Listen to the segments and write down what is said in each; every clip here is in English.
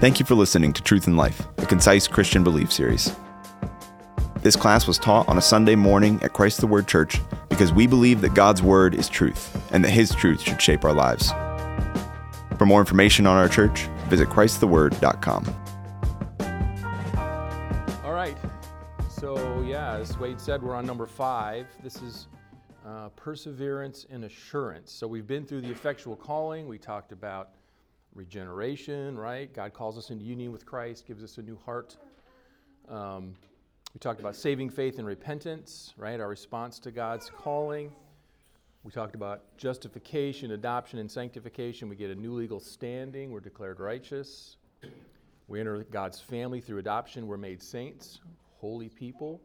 Thank you for listening to Truth in Life, a concise Christian belief series. This class was taught on a Sunday morning at Christ the Word Church because we believe that God's Word is truth and that His truth should shape our lives. For more information on our church, visit ChristTheWord.com. All right. So, yeah, as Wade said, we're on number five. This is uh, perseverance and assurance. So, we've been through the effectual calling. We talked about regeneration, right? God calls us into union with Christ, gives us a new heart. Um, we talked about saving faith and repentance, right? Our response to God's calling. We talked about justification, adoption, and sanctification. We get a new legal standing. We're declared righteous. We enter God's family through adoption. We're made saints, holy people.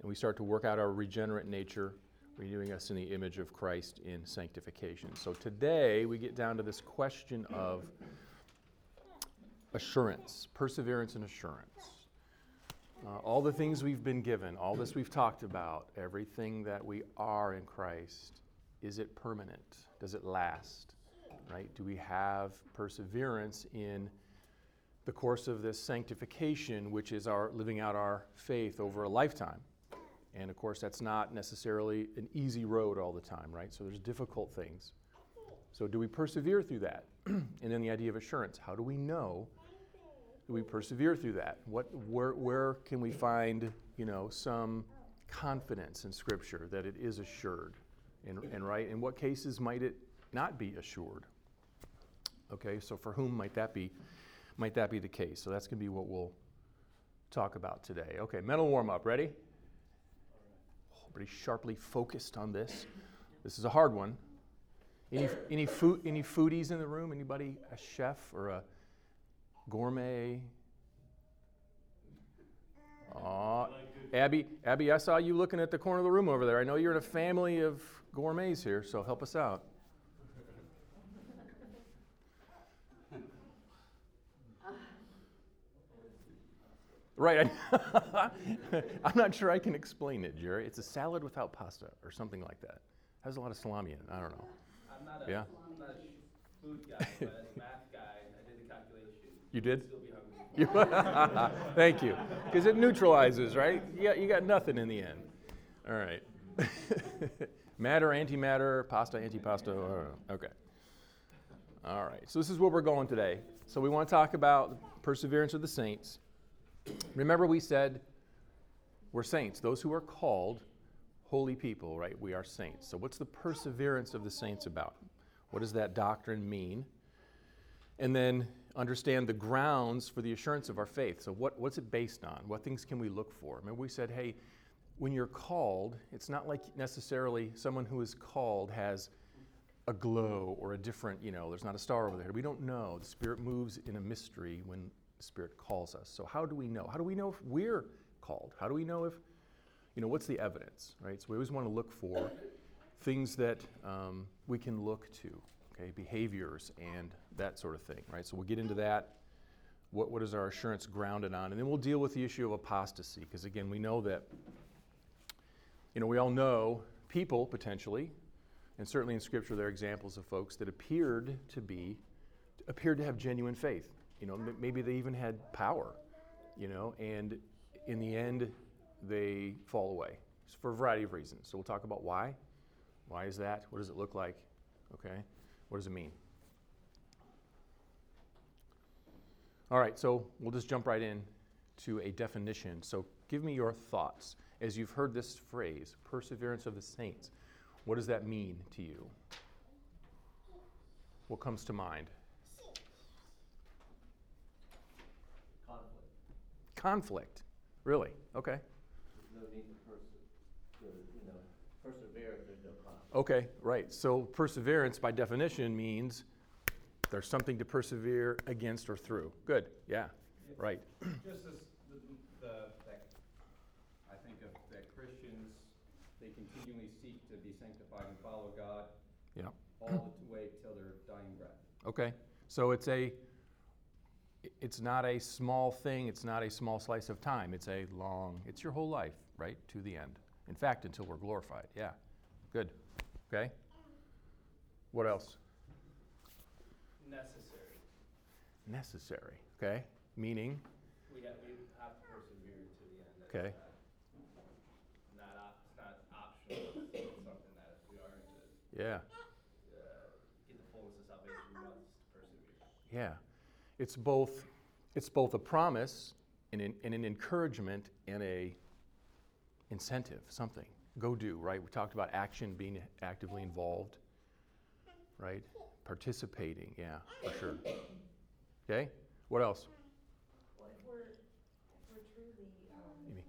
And we start to work out our regenerate nature, renewing us in the image of Christ in sanctification. So today we get down to this question of assurance, perseverance, and assurance. Uh, all the things we've been given, all this we've talked about, everything that we are in Christ, is it permanent? Does it last? Right? Do we have perseverance in the course of this sanctification, which is our living out our faith over a lifetime? And of course, that's not necessarily an easy road all the time, right? So there's difficult things. So, do we persevere through that? and then the idea of assurance how do we know do we persevere through that? What, where, where can we find, you know, some confidence in Scripture that it is assured? And, and right, in what cases might it not be assured? Okay, so for whom might that be? Might that be the case? So that's going to be what we'll talk about today. Okay, mental warm up. Ready? Everybody sharply focused on this. This is a hard one. Any, any, food, any foodies in the room? Anybody a chef or a gourmet? Aw, Abby, Abby, I saw you looking at the corner of the room over there. I know you're in a family of gourmets here, so help us out. Right. I'm not sure I can explain it, Jerry. It's a salad without pasta or something like that. Has a lot of salami in it. I don't know. I'm not a, Yeah? I'm not a food guy, but as a math guy, I did the calculation. You did? Still be hungry. You- Thank you. Because it neutralizes, right? You got, you got nothing in the end. All right. Matter, antimatter, pasta, antipasta. uh, Okay. All right. So this is where we're going today. So we want to talk about perseverance of the saints. Remember, we said we're saints, those who are called holy people, right? We are saints. So, what's the perseverance of the saints about? What does that doctrine mean? And then understand the grounds for the assurance of our faith. So, what, what's it based on? What things can we look for? Remember, we said, hey, when you're called, it's not like necessarily someone who is called has a glow or a different, you know, there's not a star over there. We don't know. The Spirit moves in a mystery when Spirit calls us. So, how do we know? How do we know if we're called? How do we know if, you know, what's the evidence, right? So, we always want to look for things that um, we can look to, okay, behaviors and that sort of thing, right? So, we'll get into that. What, what is our assurance grounded on? And then we'll deal with the issue of apostasy, because again, we know that, you know, we all know people potentially, and certainly in Scripture, there are examples of folks that appeared to be, appeared to have genuine faith. You know, m- maybe they even had power, you know, and in the end, they fall away for a variety of reasons. So we'll talk about why. Why is that? What does it look like? Okay. What does it mean? All right, so we'll just jump right in to a definition. So give me your thoughts as you've heard this phrase, perseverance of the saints. What does that mean to you? What comes to mind? Conflict. Conflict. Really? Okay. No need to perse, to, you know, persevere if there's no conflict. Okay, right. So perseverance by definition means there's something to persevere against or through. Good. Yeah. Right. Just as the, the, that, I think of that Christians, they continually seek to be sanctified and follow God Yeah. all the way till their dying breath. Okay. So it's a it's not a small thing, it's not a small slice of time. It's a long, it's your whole life, right? To the end. In fact, until we're glorified. Yeah. Good. Okay? What else? Necessary. necessary. Okay? Meaning, We have, we have to persevere to the end. That's, Okay. Not op, it's not optional, it's something that if we are to, yeah, uh, get the fullness of salvation, we must persevere. yeah. It's both, it's both a promise and an, and an encouragement and a incentive, something. Go do, right? We talked about action being actively involved, right? Participating, yeah, for sure. Okay? What else? Well, if we're, if we're truly, um, Amy?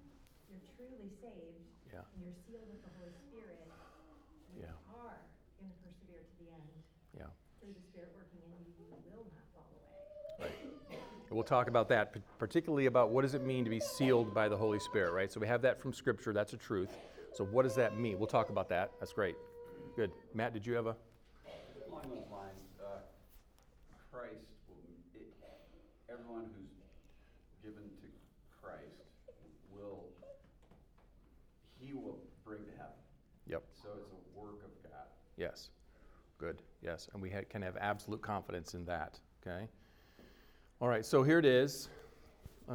you're truly saved, Yeah, and you're sealed with the Holy Spirit, you Yeah. are gonna persevere to the end. yeah. Through the Spirit working in you, you will not fall away. And We'll talk about that, particularly about what does it mean to be sealed by the Holy Spirit, right? So we have that from Scripture, that's a truth. So what does that mean? We'll talk about that. That's great. Good. Matt, did you have a? Along those lines, uh, Christ, will, it, everyone who's given to Christ will, he will bring to heaven. Yep. So it's a work of God. Yes. Good. Yes. And we ha- can have absolute confidence in that. Okay. All right. So here it is. Uh,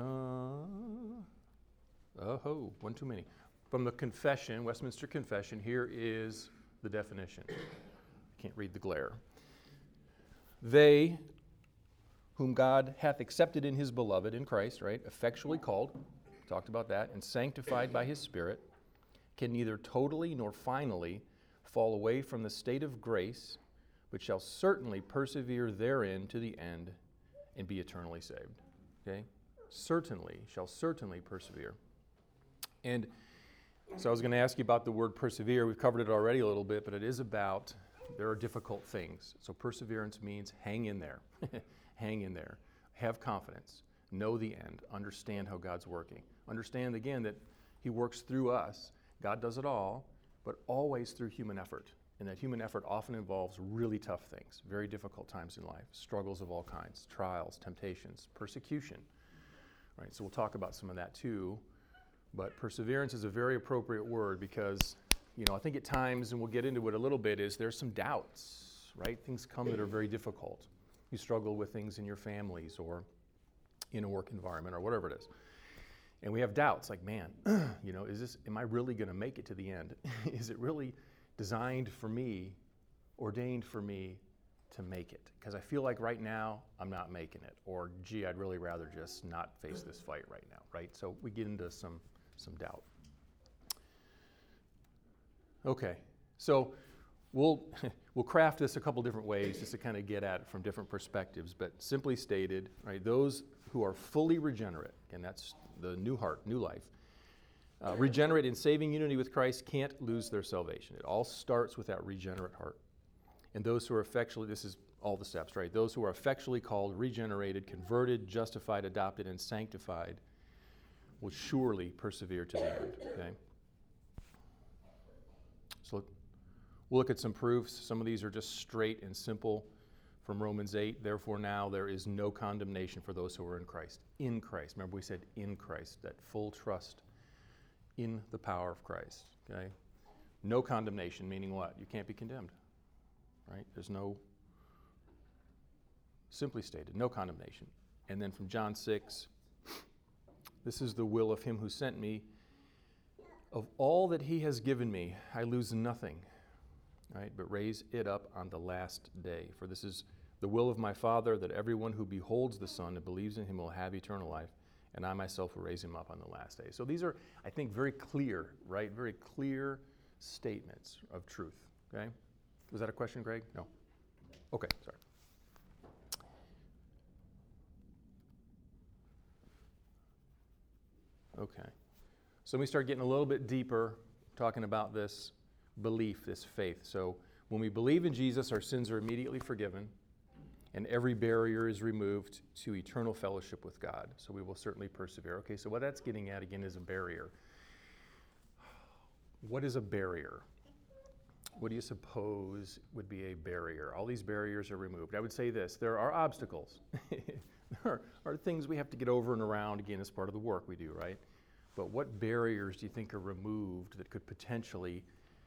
oh, one too many. From the confession, Westminster Confession, here is the definition. I can't read the glare. They whom God hath accepted in his beloved, in Christ, right? Effectually called, talked about that, and sanctified by his Spirit, can neither totally nor finally fall away from the state of grace, but shall certainly persevere therein to the end and be eternally saved. Okay? Certainly, shall certainly persevere. And so I was going to ask you about the word persevere. We've covered it already a little bit, but it is about there are difficult things. So perseverance means hang in there. hang in there. Have confidence. Know the end. Understand how God's working. Understand again that He works through us. God does it all, but always through human effort. And that human effort often involves really tough things, very difficult times in life, struggles of all kinds, trials, temptations, persecution. Right? So we'll talk about some of that too. But perseverance is a very appropriate word because, you know, I think at times, and we'll get into it a little bit, is there's some doubts, right? Things come that are very difficult. You struggle with things in your families or in a work environment or whatever it is. And we have doubts like, man, you know, is this, am I really going to make it to the end? is it really designed for me, ordained for me to make it? Because I feel like right now I'm not making it. Or, gee, I'd really rather just not face this fight right now, right? So we get into some, some doubt. Okay, so we'll, we'll craft this a couple different ways just to kind of get at it from different perspectives. But simply stated, right, those who are fully regenerate, and that's the new heart, new life, uh, regenerate in saving unity with Christ can't lose their salvation. It all starts with that regenerate heart. And those who are effectually, this is all the steps, right? Those who are effectually called, regenerated, converted, justified, adopted, and sanctified will surely persevere to the end, okay? So we'll look at some proofs. Some of these are just straight and simple from Romans 8. Therefore, now there is no condemnation for those who are in Christ. In Christ. Remember, we said in Christ, that full trust in the power of Christ, okay? No condemnation, meaning what? You can't be condemned, right? There's no, simply stated, no condemnation. And then from John 6, this is the will of him who sent me. Of all that he has given me, I lose nothing, right? But raise it up on the last day. For this is the will of my Father, that everyone who beholds the Son and believes in him will have eternal life, and I myself will raise him up on the last day. So these are, I think, very clear, right? Very clear statements of truth, okay? Was that a question, Greg? No. Okay, sorry. Okay. So we start getting a little bit deeper, talking about this belief, this faith. So when we believe in Jesus, our sins are immediately forgiven, and every barrier is removed to eternal fellowship with God. So we will certainly persevere. Okay, so what that's getting at again is a barrier. What is a barrier? What do you suppose would be a barrier? All these barriers are removed. I would say this there are obstacles. there are, things we have to get over and around, again, as part of the work we do, right? But what barriers do you think are removed that could potentially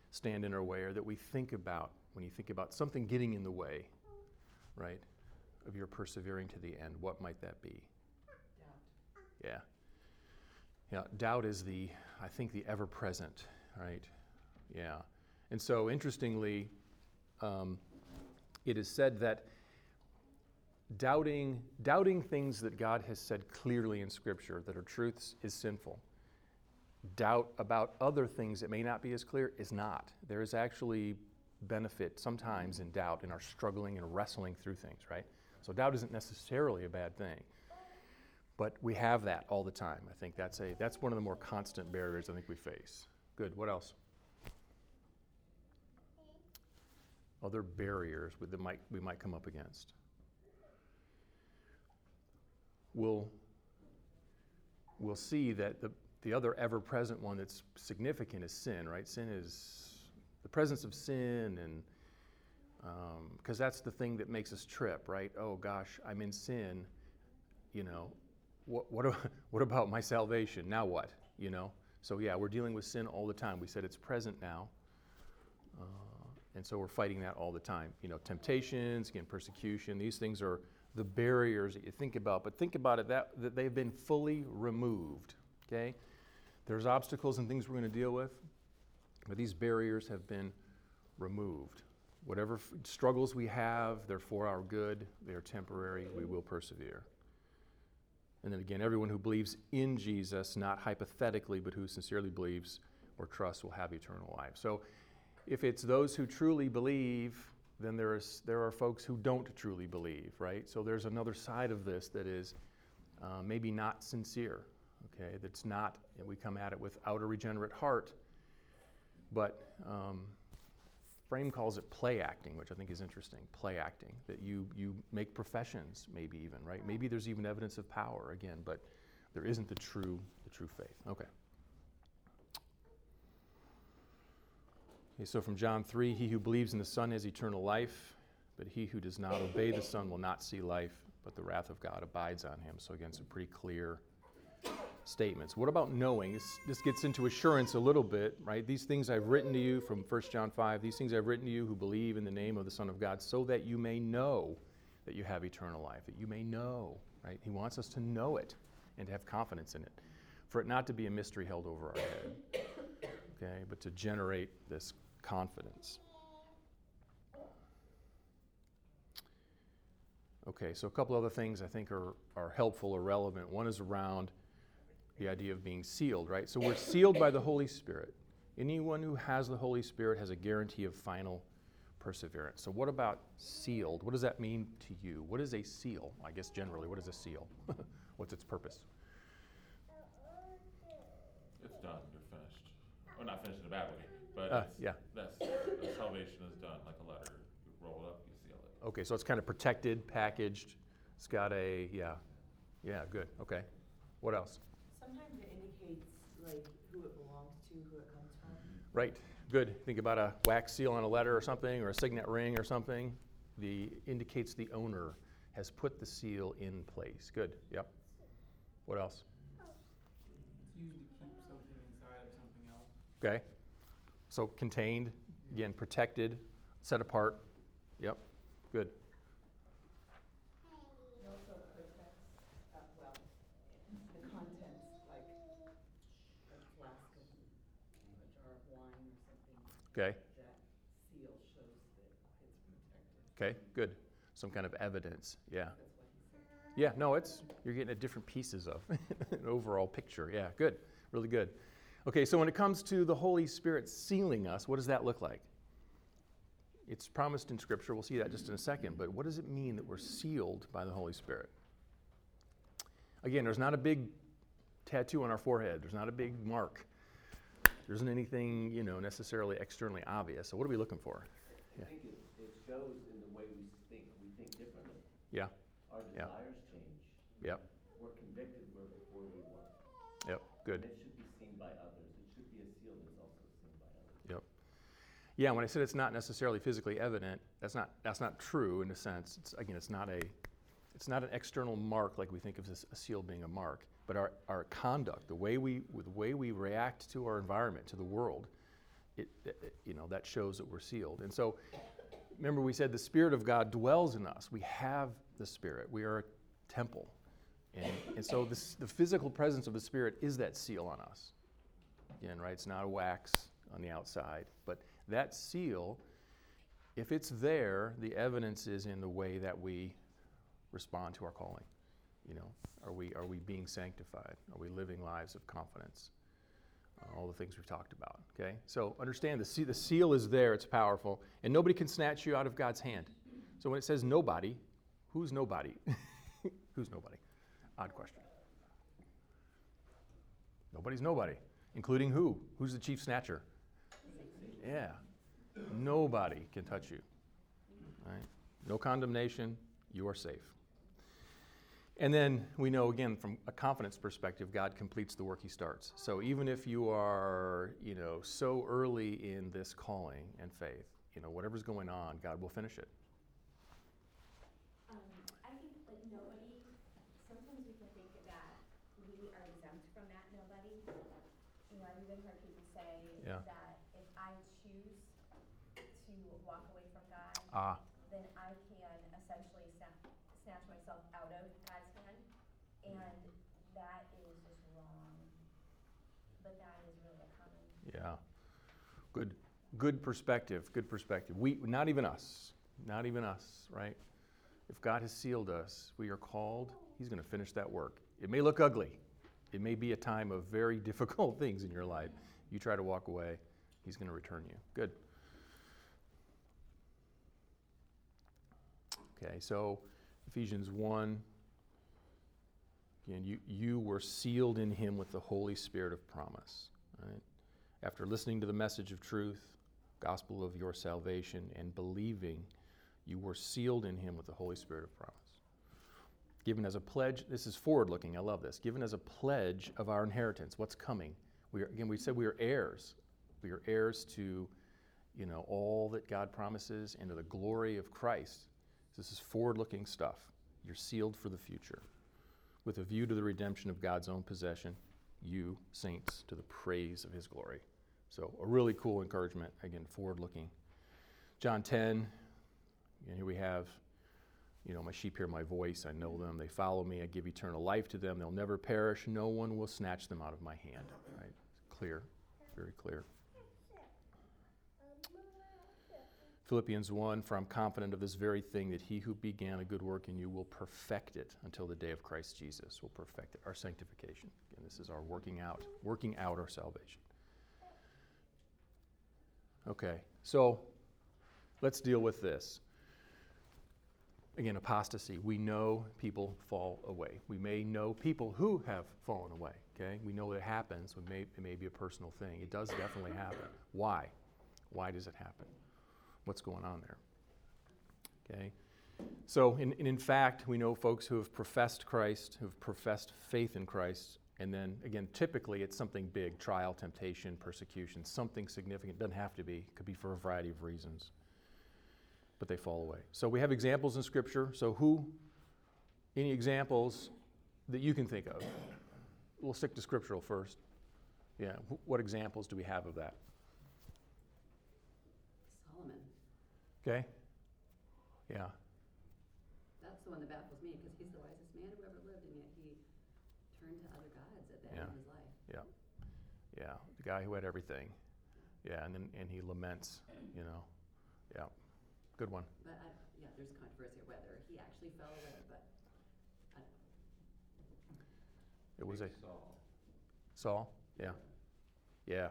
stand in our way or that we think about when you think about something getting in the way, right? Of your persevering to the end, what might that be? Yeah. Yeah, doubt is the, I think, the ever present, right? Yeah. And so, interestingly, um, it is said that doubting, doubting things that God has said clearly in Scripture that are truths is sinful. Doubt about other things that may not be as clear is not. There is actually benefit sometimes in doubt in our struggling and wrestling through things, right? So, doubt isn't necessarily a bad thing. But we have that all the time. I think that's, a, that's one of the more constant barriers I think we face. Good. What else? Other barriers that might, we might come up against. We'll, we'll see that the, the other ever present one that's significant is sin, right? Sin is the presence of sin, and because um, that's the thing that makes us trip, right? Oh gosh, I'm in sin. You know, what, what, what about my salvation? Now what? You know? So, yeah, we're dealing with sin all the time. We said it's present now. Uh, and so we're fighting that all the time. You know, temptations, again, persecution, these things are the barriers that you think about. But think about it that, that they've been fully removed. Okay? There's obstacles and things we're going to deal with, but these barriers have been removed. Whatever f- struggles we have, they're for our good, they are temporary, we will persevere. And then again, everyone who believes in Jesus, not hypothetically, but who sincerely believes or trusts, will have eternal life. So if it's those who truly believe, then there's, there are folks who don't truly believe, right? So there's another side of this that is uh, maybe not sincere, okay? That's not, we come at it without a regenerate heart, but um, Frame calls it play acting, which I think is interesting. Play acting, that you, you make professions, maybe even, right? Maybe there's even evidence of power again, but there isn't the true, the true faith. Okay. Okay, so from John 3 He who believes in the Son has eternal life, but he who does not obey the Son will not see life, but the wrath of God abides on him. So, again, some pretty clear statements. What about knowing? This, this, gets into assurance a little bit, right? These things I've written to you from 1 John 5, these things I've written to you who believe in the name of the Son of God, so that you may know that you have eternal life, that you may know, right? He wants us to know it and to have confidence in it, for it not to be a mystery held over our head, okay, but to generate this confidence. Okay, so a couple other things I think are, are helpful or relevant. One is around the idea of being sealed, right? So we're sealed by the Holy Spirit. Anyone who has the Holy Spirit has a guarantee of final perseverance. So, what about sealed? What does that mean to you? What is a seal? I guess generally, what is a seal? What's its purpose? It's done. You're finished. Well, not finished in a bad way, but uh, yeah. that's the salvation is done, like a letter. You roll it up, you seal it. Okay, so it's kind of protected, packaged. It's got a yeah, yeah, good. Okay, what else? Sometimes it indicates like who it belongs to, who it comes from. Right. Good. Think about a wax seal on a letter or something, or a signet ring or something. The indicates the owner has put the seal in place. Good. Yep. What else? It's used to keep something inside of something else. Okay. So contained, again, protected, set apart. Yep. Good. It also protects, uh, well, the contents, like a flask of, a jar of wine or something. Okay. That seal shows that it's protected. Okay. Good. Some kind of evidence. Yeah. That's what he said. Yeah, no, it's you're getting at different pieces of an overall picture. Yeah, good. Really good. Okay, so when it comes to the Holy Spirit sealing us, what does that look like? It's promised in Scripture. We'll see that just in a second. But what does it mean that we're sealed by the Holy Spirit? Again, there's not a big tattoo on our forehead. There's not a big mark. There isn't anything, you know, necessarily externally obvious. So what are we looking for? Yeah. I think it, it shows in the way we think. We think differently. Yeah. Our Yeah. desires change. Yep. We're convicted where before we weren't. Yep. Good. And it should be seen by others. It should be a seal that's also seen by others. Yep. Yeah, when I said it's not necessarily physically evident, that's not that's not true in a sense. It's again, it's not a it's not an external mark like we think of this, a seal being a mark, but our, our conduct, the way we the way we react to our environment, to the world, it, it you know that shows that we're sealed. And so, remember we said the Spirit of God dwells in us. We have the Spirit. We are a temple. And, and so this, the physical presence of the Spirit is that seal on us. Again, right? It's not a wax on the outside. But that seal, if it's there, the evidence is in the way that we respond to our calling. You know, are we, are we being sanctified? Are we living lives of confidence? Uh, all the things we've talked about. Okay? So understand the, the seal is there, it's powerful, and nobody can snatch you out of God's hand. So when it says nobody, who's nobody? who's nobody? Odd question. Nobody's nobody, including who? Who's the chief snatcher? Yeah. Nobody can touch you. Right? No condemnation, you are safe. And then we know again from a confidence perspective, God completes the work he starts. So even if you are, you know, so early in this calling and faith, you know, whatever's going on, God will finish it. Um, I think like nobody, sometimes we can think that we are exempt from that nobody. You know, I've even heard people say Yeah. that if I choose to walk away from God, Ah, then I can essentially snatch, snatch myself out of God's hand. And that is just wrong. But that is really a common. yeah. Good perspective, good perspective. We not even us, not even us, right? If God has sealed us, we are called, he's going to finish that work. It may look ugly. It may be a time of very difficult things in your life. You try to walk away, he's going to return you. Good. Okay, so Ephesians 1 Again, you, you were sealed in him with the Holy Spirit of promise. Right? After listening to the message of truth, gospel of your salvation, and believing, you were sealed in him with the Holy Spirit of promise. Given as a pledge, this is forward looking, I love this. Given as a pledge of our inheritance, what's coming? We are, again, we said we are heirs. We are heirs to you know, all that God promises and to the glory of Christ. This is forward looking stuff. You're sealed for the future with a view to the redemption of God's own possession, you, saints, to the praise of his glory. So, a really cool encouragement, again, forward looking. John 10, and here we have, you know, my sheep hear my voice, I know them, they follow me, I give eternal life to them, they'll never perish, no one will snatch them out of my hand. Right? Clear, very clear. Philippians 1 For I'm confident of this very thing, that he who began a good work in you will perfect it until the day of Christ Jesus, will perfect it, our sanctification. Again, this is our working out, working out our salvation. Okay, so let's deal with this. Again, apostasy. We know people fall away. We may know people who have fallen away. Okay, we know it happens. It may, it may be a personal thing. It does definitely happen. Why? Why does it happen? What's going on there? Okay, so in, in fact, we know folks who have professed Christ, who have professed faith in Christ, and then again, typically it's something big trial, temptation, persecution, something significant. Doesn't have to be, it could be for a variety of reasons. But they fall away. So we have examples in Scripture. So, who, any examples that you can think of? We'll stick to scriptural first. Yeah, what examples do we have of that? Solomon. Okay? Yeah, That's the one that me because he's the wisest man who ever lived, and yet he turned to other gods at the end Yeah. of his life. yeah, yeah. The guy who had everything. Yeah, and then and he laments, you know. Yeah, good one. But I, yeah, there's controversy whether he actually fell away, but I, It was a Saul, Saul. Yeah, yeah,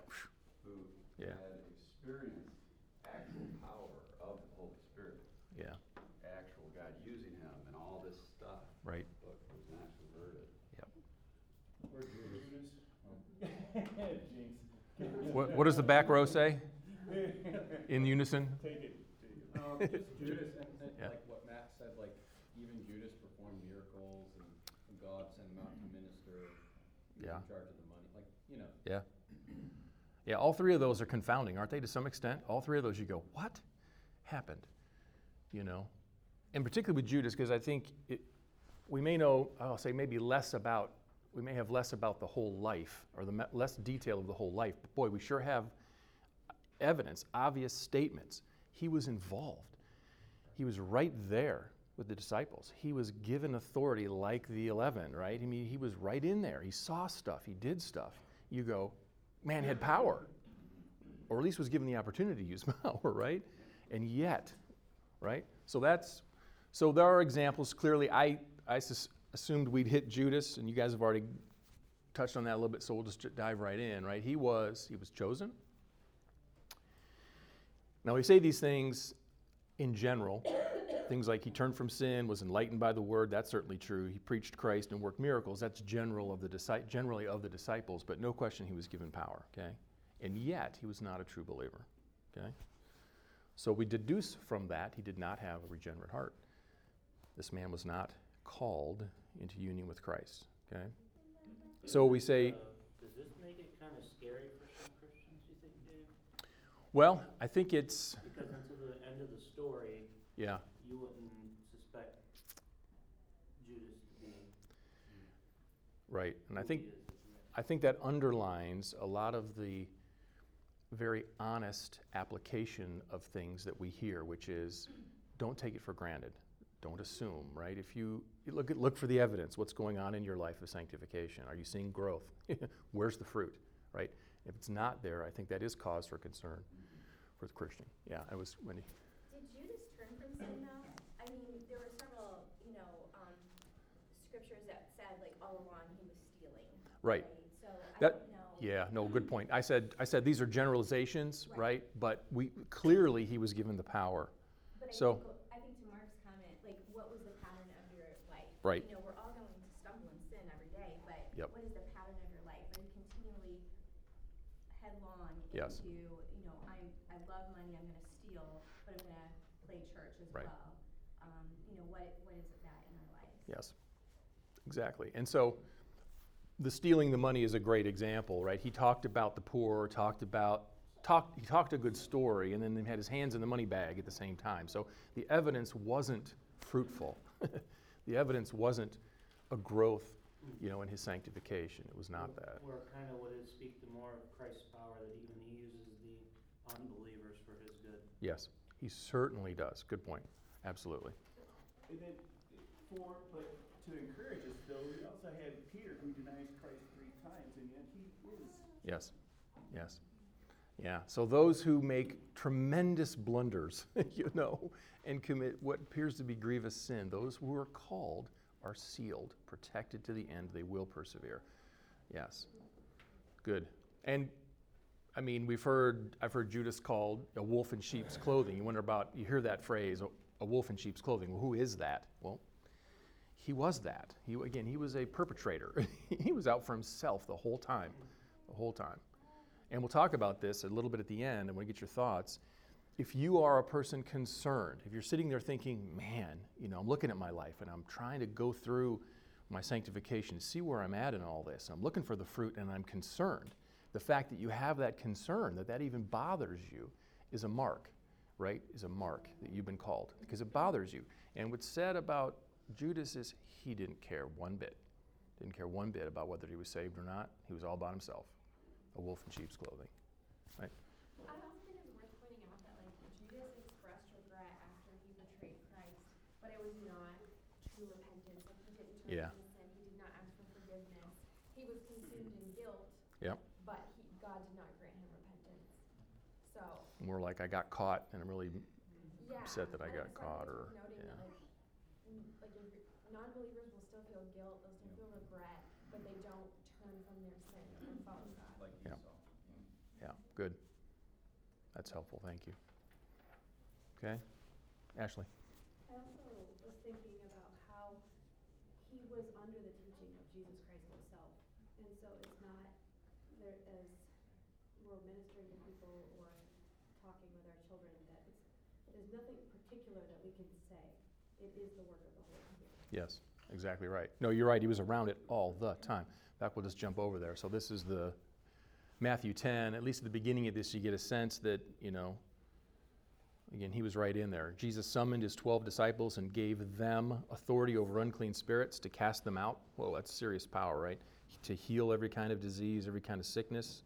who Yeah. had experienced actual power of the Holy Spirit, yeah. actual God using him and all this stuff. Right. But was not converted. Or Judas. Jinx. What, what does the back row say? In unison. Take it, take it. Um, just Judas, and, and Yeah. like what Matt said, like even Judas performed miracles, and, and God sent him out to minister. He was Yeah. in charge of the money, like you know. Yeah. Yeah, all three of those are confounding, aren't they, to some extent? All three of those, you go, what happened? You know? And particularly with Judas, because I think it, we may know, I'll say maybe less about, we may have less about the whole life or the me- less detail of the whole life. But boy, we sure have evidence, obvious statements. He was involved. He was right there with the disciples. He was given authority like the 11, right? I mean, he was right in there. He saw stuff, he did stuff. You go, man had power, or at least was given the opportunity to use power, right? And yet, right? So that's, so there are examples. Clearly, I, I assumed we'd hit Judas, and you guys have already touched on that a little bit, so we'll just dive right in, right? He was, he was chosen. Now, we say these things in general, things like he turned from sin, was enlightened by the word, that's certainly true. He preached Christ and worked miracles, that's general of the generally of the disciples, but no question he was given power, okay? And yet, he was not a true believer, okay? So we deduce from that he did not have a regenerate heart. This man was not called into union with Christ, okay? So we say. Uh, does this make it kind of scary for some Christians, you think, Dave? Well, I think it's. Because until the end of the story, yeah. you wouldn't suspect Judas to be. Right, and I think, I think that underlines a lot of the very honest application of things that we hear, which is don't take it for granted. Don't assume, right? If you, you look, at, look for the evidence, what's going on in your life of sanctification? Are you seeing growth? Where's the fruit, right? If it's not there, I think that is cause for concern for the Christian. Yeah, I was, Wendy. Did Judas turn from sin though? I mean, there were several, you know, um, scriptures that said like all along he was stealing. Right. right? So I that, don't know. Yeah, no, good point. I said, I said these are generalizations, right? Right. But we clearly he was given the power. But I so, think, I think to Mark's comment, like, what was the pattern of your life? Right. You know, we're all going to stumble in sin every day, but Yep. what is the pattern of your life? Are you continually headlong Yes. into, you know, I'm, I love money, I'm going to steal, but I'm going to play church as Right. well. Um, you know, what what is that in our lives? yes, exactly. And so, the stealing the money is a great example, right? He talked about the poor, talked about talked he talked a good story, and then he had his hands in the money bag at the same time. So the evidence wasn't fruitful. the evidence wasn't a growth, you know, in his sanctification. It was not that. Or kind of would it speak to more of Christ's power that even he uses the unbelievers for his good? Yes, he certainly does. Good point. Absolutely. And then, for, but to encourage us though, we also had Peter who denies Christ three times, and yet he is. Yes. Yes. Yeah. So those who make tremendous blunders, you know, and commit what appears to be grievous sin, those who are called are sealed, protected to the end. They will persevere. Yes. Good. And I mean, we've heard, I've heard Judas called a wolf in sheep's clothing. You wonder about, you hear that phrase, a wolf in sheep's clothing. Well, who is that? Well, he was that. He, again, he was a perpetrator. he was out for himself the whole time, the whole time. And we'll talk about this a little bit at the end, and to get your thoughts. If you are a person concerned, if you're sitting there thinking, man, you know, I'm looking at my life and I'm trying to go through my sanctification, see where I'm at in all this, I'm looking for the fruit and I'm concerned. The fact that you have that concern, that that even bothers you, is a mark, right? Is a mark that you've been called because it bothers you. And what's said about Judas is he didn't care one bit. Didn't care one bit about whether he was saved or not. He was all about himself. A wolf in sheep's clothing. Right? I also think it's worth pointing out that like Judas expressed regret after he betrayed Christ, but it was not true repentance. Like he didn't turn Yeah. from sin. He did not ask for forgiveness. He was consumed in guilt, Yep. but he, God did not grant him repentance. So we're like, I got caught and I'm really yeah, upset that I got caught or noting yeah. that like, like non-believers will still feel guilt, they'll still feel regret, but they don't turn from their sin and follow God. Like Yeah. Esau. Yeah, good. That's helpful. Thank you. Okay? Ashley. I also was thinking about how he was under the teaching of Jesus Christ himself. And so it's not there as we're ministering to people or talking with our children that it's, there's nothing particular that we can say. It is the work of the Holy Spirit. Yes, exactly right. No, you're right. He was around it all the time. In fact, we'll just jump over there. So this is the Matthew 10. At least at the beginning of this, you get a sense that, you know, again, he was right in there. Jesus summoned his 12 disciples and gave them authority over unclean spirits to cast them out. Whoa, that's serious power, right? To heal every kind of disease, every kind of sickness.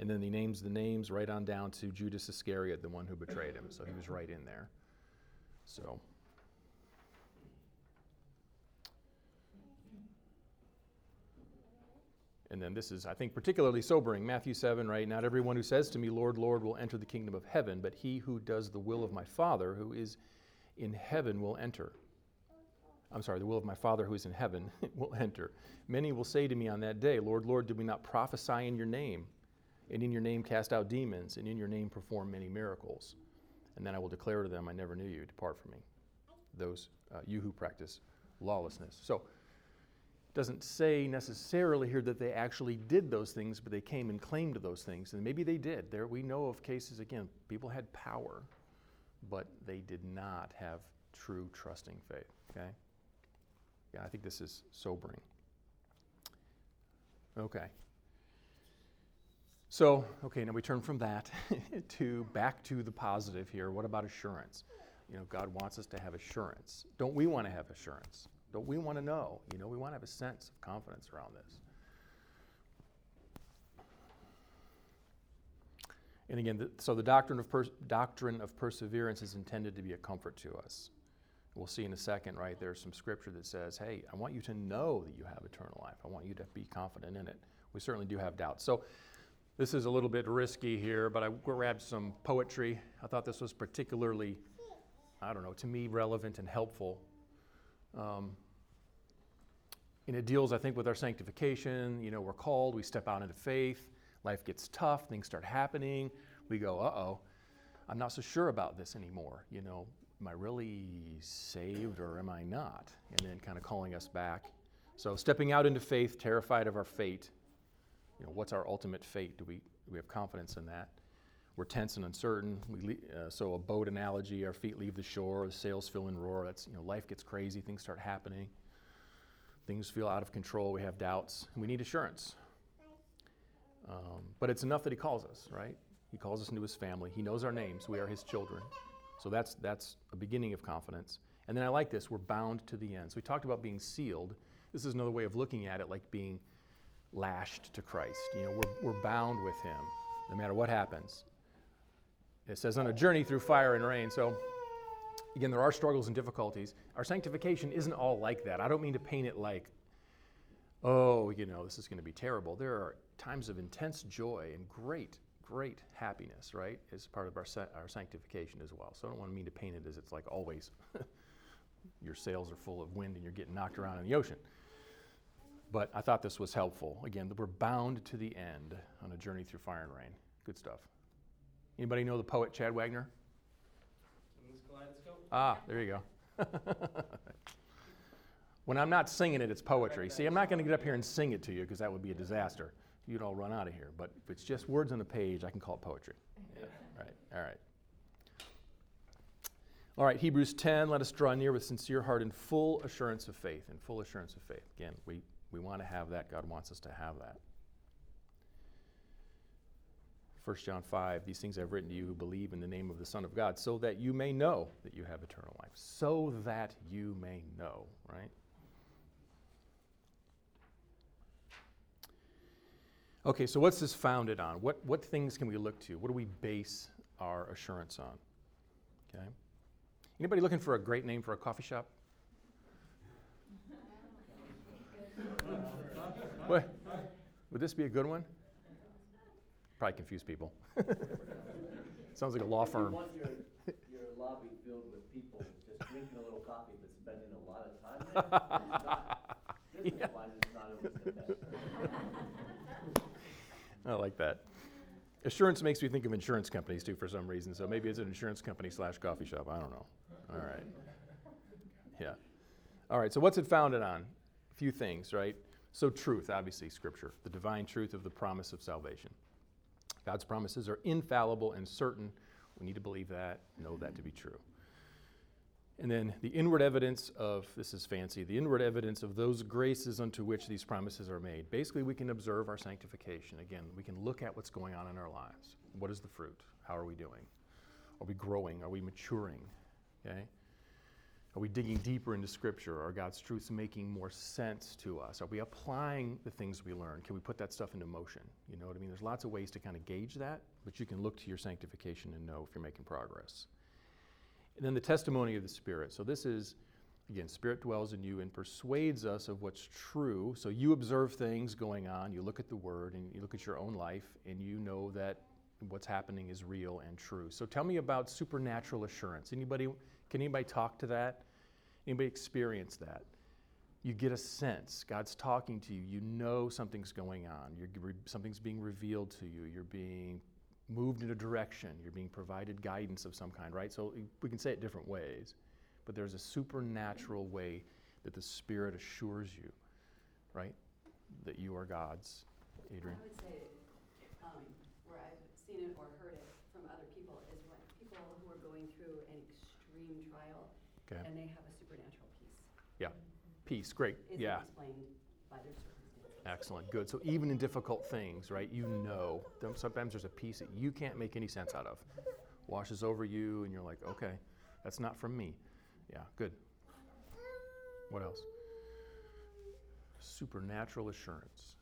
And then he names the names right on down to Judas Iscariot, the one who betrayed him. So he was right in there. So, And then this is, I think, particularly sobering. Matthew 7, right? Not everyone who says to me, Lord, Lord, will enter the kingdom of heaven, but he who does the will of my Father who is in heaven will enter. I'm sorry, the will of my Father who is in heaven will enter. Many will say to me on that day, Lord, Lord, did we not prophesy in your name? And in your name cast out demons, and in your name perform many miracles. And then I will declare to them, I never knew you. Depart from me. Those, uh, you who practice lawlessness. So, doesn't say necessarily here that they actually did those things, but they came and claimed those things. And maybe they did. There we know of cases, again, people had power, but they did not have true trusting faith. Okay? Yeah, I think this is sobering. Okay. So, okay, now we turn from that to back to the positive here. What about assurance? You know, God wants us to have assurance. Don't we want to have assurance? Don't we want to know? You know, we want to have a sense of confidence around this. And again, the, so the doctrine of, pers- doctrine of perseverance is intended to be a comfort to us. We'll see in a second, right? There's some scripture that says, hey, I want you to know that you have eternal life. I want you to be confident in it. We certainly do have doubts. So this is a little bit risky here, but I grabbed some poetry. I thought this was particularly, I don't know, to me relevant and helpful. Um, and it deals, I think, with our sanctification. You know, we're called, we step out into faith, life gets tough, things start happening. We go, uh oh, I'm not so sure about this anymore. You know, am I really saved or am I not? And then kind of calling us back. So, stepping out into faith, terrified of our fate. You know, what's our ultimate fate? Do we, do we have confidence in that? We're tense and uncertain. We uh, so, a boat analogy, our feet leave the shore, the sails fill and roar. That's, you know, life gets crazy, things start happening. Things feel out of control. We have doubts. We need assurance. Um, but it's enough that He calls us, right? He calls us into His family. He knows our names. We are His children. So that's, that's a beginning of confidence. And then I like this we're bound to the end. So we talked about being sealed. This is another way of looking at it like being lashed to Christ. You know, we're, we're bound with Him no matter what happens. It says on a journey through fire and rain. So again, there are struggles and difficulties. Our sanctification isn't all like that. I don't mean to paint it like, oh, you know, this is going to be terrible. There are times of intense joy and great, great happiness, right, as part of our, our sanctification as well. So I don't want to mean to paint it as it's like always your sails are full of wind and you're getting knocked around in the ocean. But I thought this was helpful. Again, we're bound to the end on a journey through fire and rain. Good stuff. Anybody know the poet Chad Wagner? Ah, there you go. when I'm not singing it, it's poetry. See, I'm not going to get up here and sing it to you because that would be a disaster. You'd all run out of here. But if it's just words on a page, I can call it poetry. Yeah. Right. All right. All right, Hebrews 10, let us draw near with sincere heart and full assurance of faith. And full assurance of faith. Again, we, we want to have that. God wants us to have that. 1 John 5, these things I've written to you who believe in the name of the Son of God, so that you may know that you have eternal life. So that you may know, right? Okay, so what's this founded on? What, what things can we look to? What do we base our assurance on? Okay. Anybody looking for a great name for a coffee shop? what? Would this be a good one? Probably confuse people. Sounds like a law firm. You want your, your lobby filled with people just drinking a little coffee but spending a lot of time there. It's not, yeah. I like that. Assurance makes me think of insurance companies too for some reason. So maybe it's an insurance company slash coffee shop. I don't know. All right. Yeah. All right. So what's it founded on? A few things, right? So truth, obviously, Scripture, the divine truth of the promise of salvation. God's promises are infallible and certain. We need to believe that, know that to be true. And then the inward evidence of, this is fancy, the inward evidence of those graces unto which these promises are made. Basically, we can observe our sanctification. Again, we can look at what's going on in our lives. What is the fruit? How are we doing? Are we growing? Are we maturing? Okay? Are we digging deeper into Scripture? Are God's truths making more sense to us? Are we applying the things we learn? Can we put that stuff into motion? You know what I mean? There's lots of ways to kind of gauge that, but you can look to your sanctification and know if you're making progress. And then the testimony of the Spirit. So this is Again, Spirit dwells in you and persuades us of what's true. So you observe things going on, you look at the Word, and you look at your own life, and you know that what's happening is real and true. So tell me about supernatural assurance. Anybody, can anybody talk to that? Anybody experience that? You get a sense. God's talking to you. You know something's going on. You're, something's being revealed to you. You're being moved in a direction. You're being provided guidance of some kind, right? So we can say it different ways but there's a supernatural way that the Spirit assures you, right? That you are God's. Adrian? I would say, um, where I've seen it or heard it from other people, is when people who are going through an extreme trial okay. and they have a supernatural peace. Yeah, peace, great. Isn't yeah. explained by their circumstances. Excellent, good. So even in difficult things, right, you know, sometimes there's a peace that you can't make any sense out of. Washes over you, and you're like, okay, that's not from me. Yeah, good. What else? Supernatural assurance.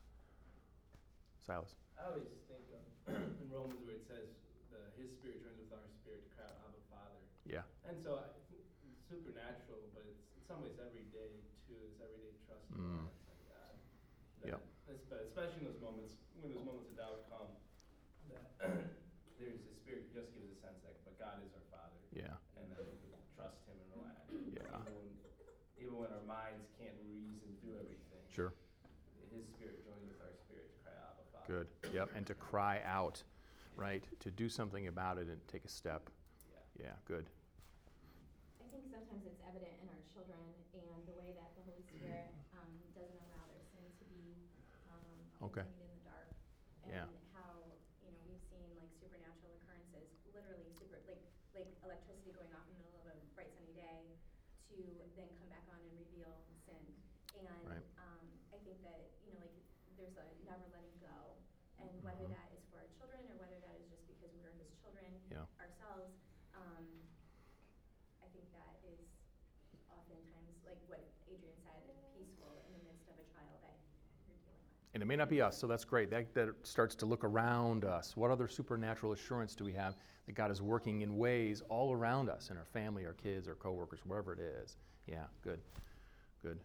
Silas. I always think of in Romans where it says the, His Spirit joins with our spirit to cry out, Abba, Father. Yeah. And so I, supernatural, but it's in some ways everyday too. It's everyday trust in mm. God. Yep. Especially in those moments when those moments of doubt come, that there's the Spirit just gives a sense that, but God is our Father. Yeah. And that we can trust Him and relax. Yeah. Even when, even when our minds can't reason through everything. Sure. His Spirit joins with our spirit to cry out, Father. Good. Yep. And to cry out, right? To do something about it and take a step. Yeah. Yeah. Good. I think sometimes it's evident in our children and the way that the Holy Spirit um, doesn't allow their sin to be um, okay. in the dark. And yeah. how you know we've seen like supernatural occurrences, literally super like like electricity going off in the middle of a bright sunny day, to then come back on and reveal sin. And right. um, I think that you know like there's a never letting go, and whether mm-hmm. that is for our children or whether that is just because we're His children yeah. ourselves. Um, I think that is oftentimes like what Adrian said, peaceful in the midst of a trial that you're dealing with. And it may not be us, so that's great. That, that starts to look around us. What other supernatural assurance do we have that God is working in ways all around us, in our family, our kids, our coworkers, wherever it is? Yeah, good, good.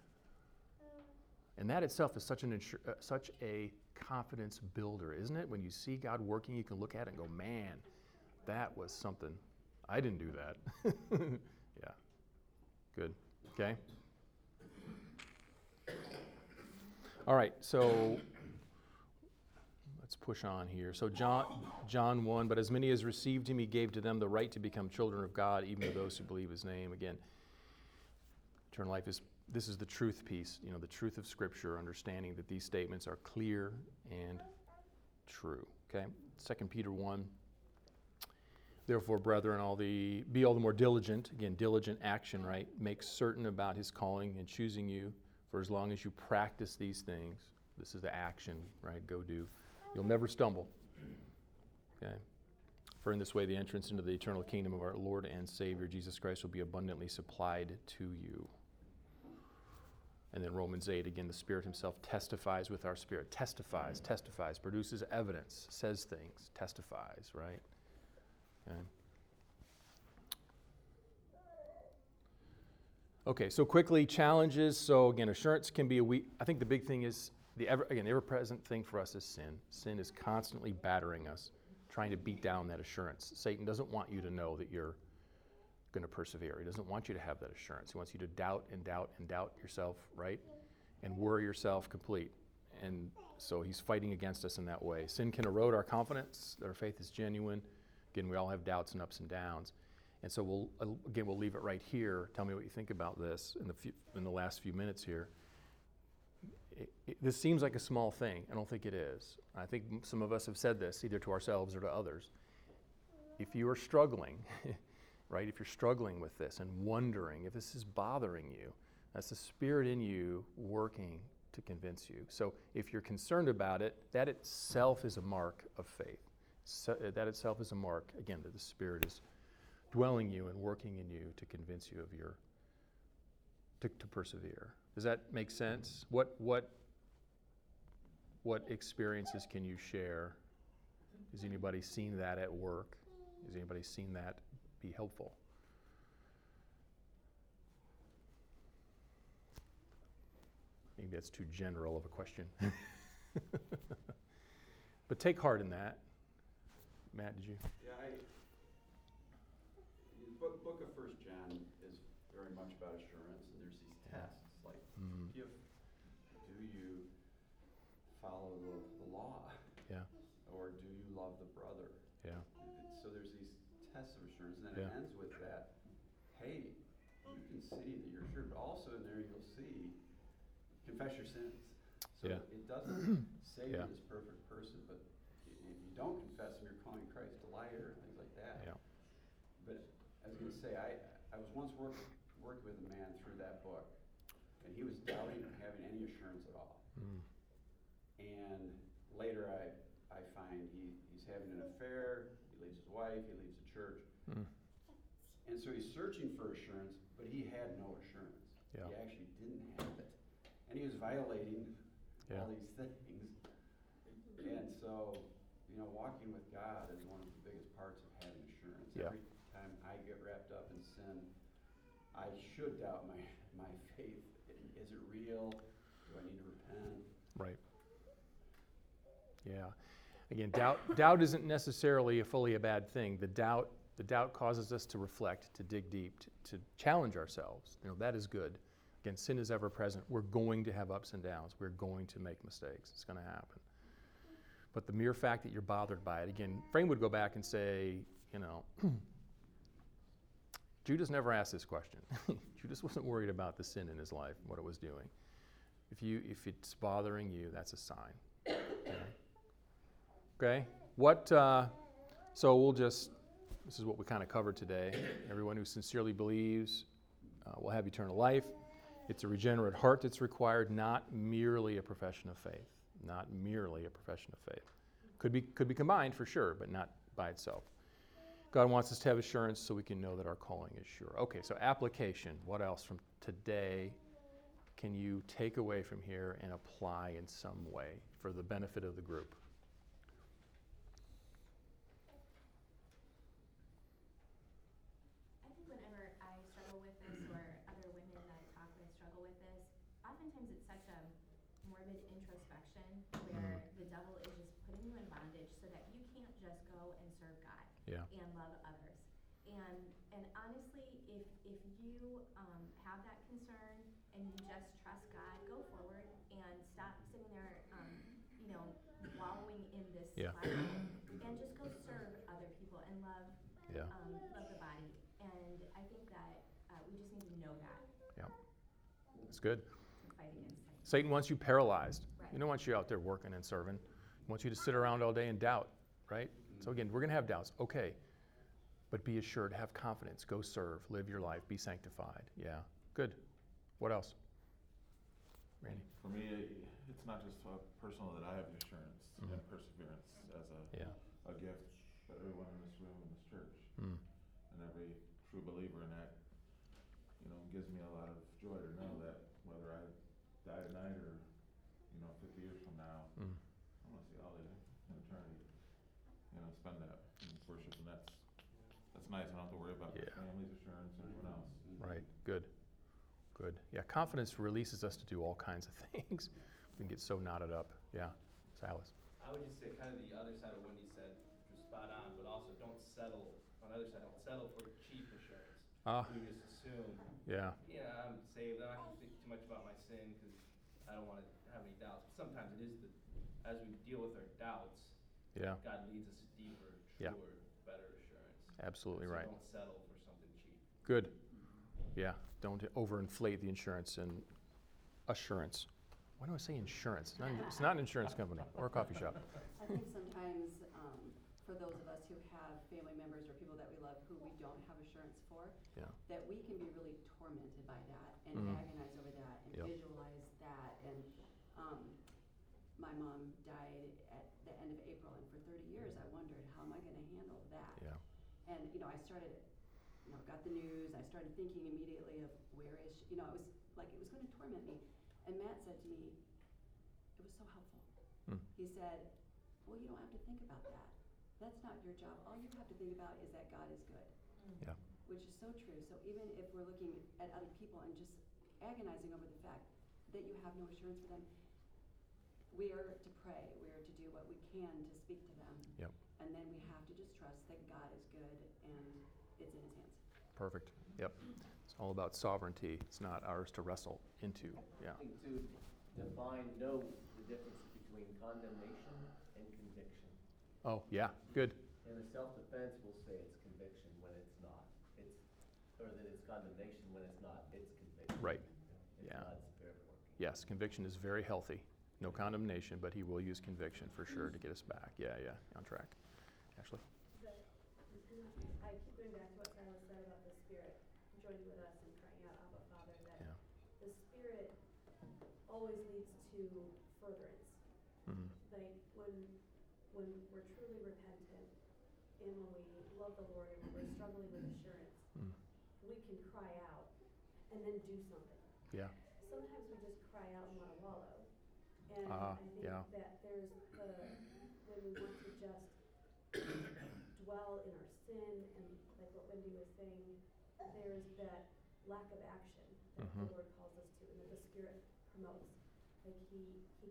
And that itself is such an insur- uh, such a confidence builder, isn't it? When you see God working, you can look at it and go, "Man, that was something. I didn't do that." yeah, good. Okay. All right, so let's push on here. So John John 1, but as many as received him he gave to them the right to become children of God, even to those who believe his name. Again, eternal life is this is the truth piece, you know, the truth of scripture, understanding that these statements are clear and true. Okay? Second Peter 1 Therefore, brethren, all the be all the more diligent, again, diligent action, right? Make certain about his calling and choosing you for as long as you practice these things. This is the action, right? Go do. You'll never stumble. Okay? For in this way, the entrance into the eternal kingdom of our Lord and Savior Jesus Christ will be abundantly supplied to you. And then Romans 8, again, the Spirit Himself testifies with our spirit. Testifies, testifies, produces evidence, says things, testifies, right? Okay. Okay, so quickly, challenges. So again, assurance can be a weak. I think the big thing is the ever again, ever-present thing for us is sin. Sin is constantly battering us, trying to beat down that assurance. Satan doesn't want you to know that you're going to persevere. He doesn't want you to have that assurance. He wants you to doubt and doubt and doubt yourself, right? And worry yourself complete. And so he's fighting against us in that way. Sin can erode our confidence that our faith is genuine. Again, we all have doubts and ups and downs. And so we'll again we'll leave it right here. Tell me what you think about this in the few, in the last few minutes here. It, it, this seems like a small thing. I don't think it is. I think some of us have said this either to ourselves or to others. If you are struggling, right? If you're struggling with this and wondering if this is bothering you, that's the spirit in you working to convince you. So if you're concerned about it, that itself is a mark of faith. So, uh, that itself is a mark, again, that the Spirit is dwelling you and working in you to convince you of your, to, to persevere. Does that make sense? What, what, what experiences can you share? Has anybody seen that at work? Has anybody seen that be helpful? maybe that's too general of a question. but take heart in that. Matt, did you? Yeah, I, the book, book of First John is very much about assurance, and there's these tests, like, Mm. if, do you follow the, the law? Yeah. Or do you love the brother? Yeah. So there's these tests of assurance, and then Yeah. it ends with that, hey, you can see that you're sure, but also in there you'll see, confess your sins. So Yeah. it doesn't say Yeah. this perfect person, but if you don't confess them, you're calling Christ a liar, and things like that. Yeah. But I was gonna say, I, I was once work, working with a man through that book, and he was doubting having any assurance at all. Mm. And later I, I find he, he's having an affair, he leaves his wife, he leaves the church. Mm. And so he's searching for assurance, but he had no assurance. Yeah. He actually didn't have it. And he was violating Yeah. all these things. And so, you know, walking with God is one of the biggest parts of having assurance. Yeah. Every time I get wrapped up in sin, I should doubt my, my faith. Is it real? Do I need to repent? Right. Yeah. Again, doubt, doubt isn't necessarily a fully a bad thing. The doubt, the doubt causes us to reflect, to dig deep, to, to challenge ourselves. You know, that is good. Again, sin is ever present. We're going to have ups and downs. We're going to make mistakes. It's going to happen. But the mere fact that you're bothered by it, again, Frame would go back and say, you know, Judas never asked this question. Judas wasn't worried about the sin in his life, what it was doing. If you if it's bothering you, that's a sign. Okay. Okay? What? Uh, so we'll just. This is what we kind of covered today. Everyone who sincerely believes uh, will have eternal life. It's a regenerate heart that's required, not merely a profession of faith. Not merely a profession of faith. Could be could be combined for sure, but not by itself. God wants us to have assurance so we can know that our calling is sure. Okay, so application. What else from today can you take away from here and apply in some way for the benefit of the group? I think whenever I struggle with this, or other women that I talk with struggle with this, oftentimes it's such a morbid introspection where the devil is just putting you in bondage so that you can't just go and serve God Yeah. and love others. And and honestly, if if you um, have that concern and you just trust God, go forward and stop sitting there, um, you know, wallowing in this Yeah. spiral, and just go serve other people and love Yeah. um, love the body. And I think that uh, we just need to know that Yeah. That's good. to fight against Satan. Satan wants you paralyzed. Right. He don't want you out there working and serving. He wants you to sit around all day and doubt, right? So again, we're going to have doubts. Okay. But be assured, have confidence, go serve, live your life, be sanctified. Yeah. Good. What else? Randy. For me, it's not just uh, personal that I have assurance Mhm. and perseverance as a, Yeah. a gift for everyone in this room in this church. Mm. And every true believer in that, you know, gives me a lot of joy to know that whether I die tonight or, you know, 50 years from now, Mm. I'm going to see all of you in eternity. You know, spend that in worship. And that's, that's nice. I don't have to worry about Yeah. my family's assurance or anyone else. Right. Good. Good. Yeah. Confidence releases us to do all kinds of things. We can get so knotted up. Yeah. Silas. I would just say kind of the other side of what he said, was spot on, but also don't settle, on the other side, don't settle for cheap assurance. Ah. You just assume, Yeah. yeah, I'm saved, I'm not gonna think too much about my sin, because I don't wanna have any doubts. But sometimes it is the, as we deal with our doubts, Yeah. God leads us to deeper, Yeah. truer, better assurance. Absolutely So right. don't settle for something cheap. Good. Yeah. Don't overinflate the insurance and assurance. Why do I say insurance? It's not, it's not an insurance company or a coffee shop. I think sometimes, um, for those of us who have family members or people that we love who we don't have assurance for, Yeah. that we can be really tormented by that and Mhm. agonize over that and Yep. visualize that. And um, my mom died at the end of April, and for 30 years I wondered, how am I going to handle that? Yeah. And you know, I started, you know, got the news. I started thinking immediately of where is she? You know, it was like it was going to torment me. And Matt said to me, it was so helpful. Hmm. He said, well, you don't have to think about that. That's not your job. All you have to think about is that God is good. Yeah. Which is so true. So even if we're looking at other people and just agonizing over the fact that you have no assurance for them, we are to pray, we are to do what we can to speak to them. Yep. And then we have to just trust that God is good and it's in his hands. Perfect. Yep. It's all about sovereignty. It's not ours to wrestle into. Yeah. I think to define, know the difference between condemnation and conviction. Oh, yeah. Good. And a self-defense, we'll say it's conviction when it's not. It's, or that it's condemnation when it's not, it's conviction. Right. It's Yeah. God's. Yes, conviction is very healthy. No condemnation, but he will use conviction for sure to get us back. Yeah, yeah. On track. Ashley? I keep going back to what Silas said about the Spirit joining with us and crying out, Abba, Father, that Yeah. the Spirit always leads to furtherance. Mhm. Like, when, when we're truly repentant and when we love the Lord and we're struggling with assurance, Mm. we can cry out and then do something. Yeah. Sometimes we just cry out and want to wallow. And Ah, I think yeah. that there's the, when we want to just dwell in our sin and like what Wendy was saying, there's that lack of action that Mhm. the Lord calls us to and that the Spirit promotes. Like he, he,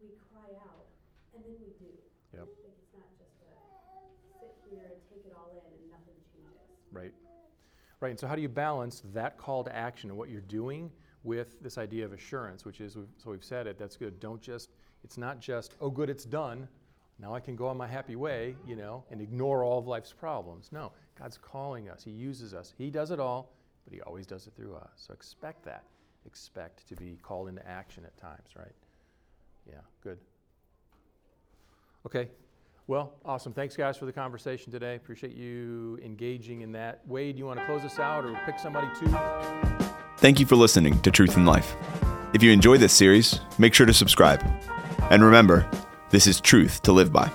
we cry out and then we do. Yep. Like it's not just a sit here and take it all in and nothing changes. Right. Right. And so, how do you balance that call to action and what you're doing with this idea of assurance, which is, we've- so we've said it, that's good. Don't just, it's not just, oh, good, it's done. Now I can go on my happy way, you know, and ignore all of life's problems. No, God's calling us. He uses us. He does it all, but He always does it through us. So, expect that. Expect to be called into action at times, right? Yeah, good. Okay, well, awesome. Thanks, guys, for the conversation today. Appreciate you engaging in that. Wade, do you want to close us out or pick somebody too? Thank you for listening to Truth in Life. If you enjoy this series, make sure to subscribe. And remember, this is truth to live by.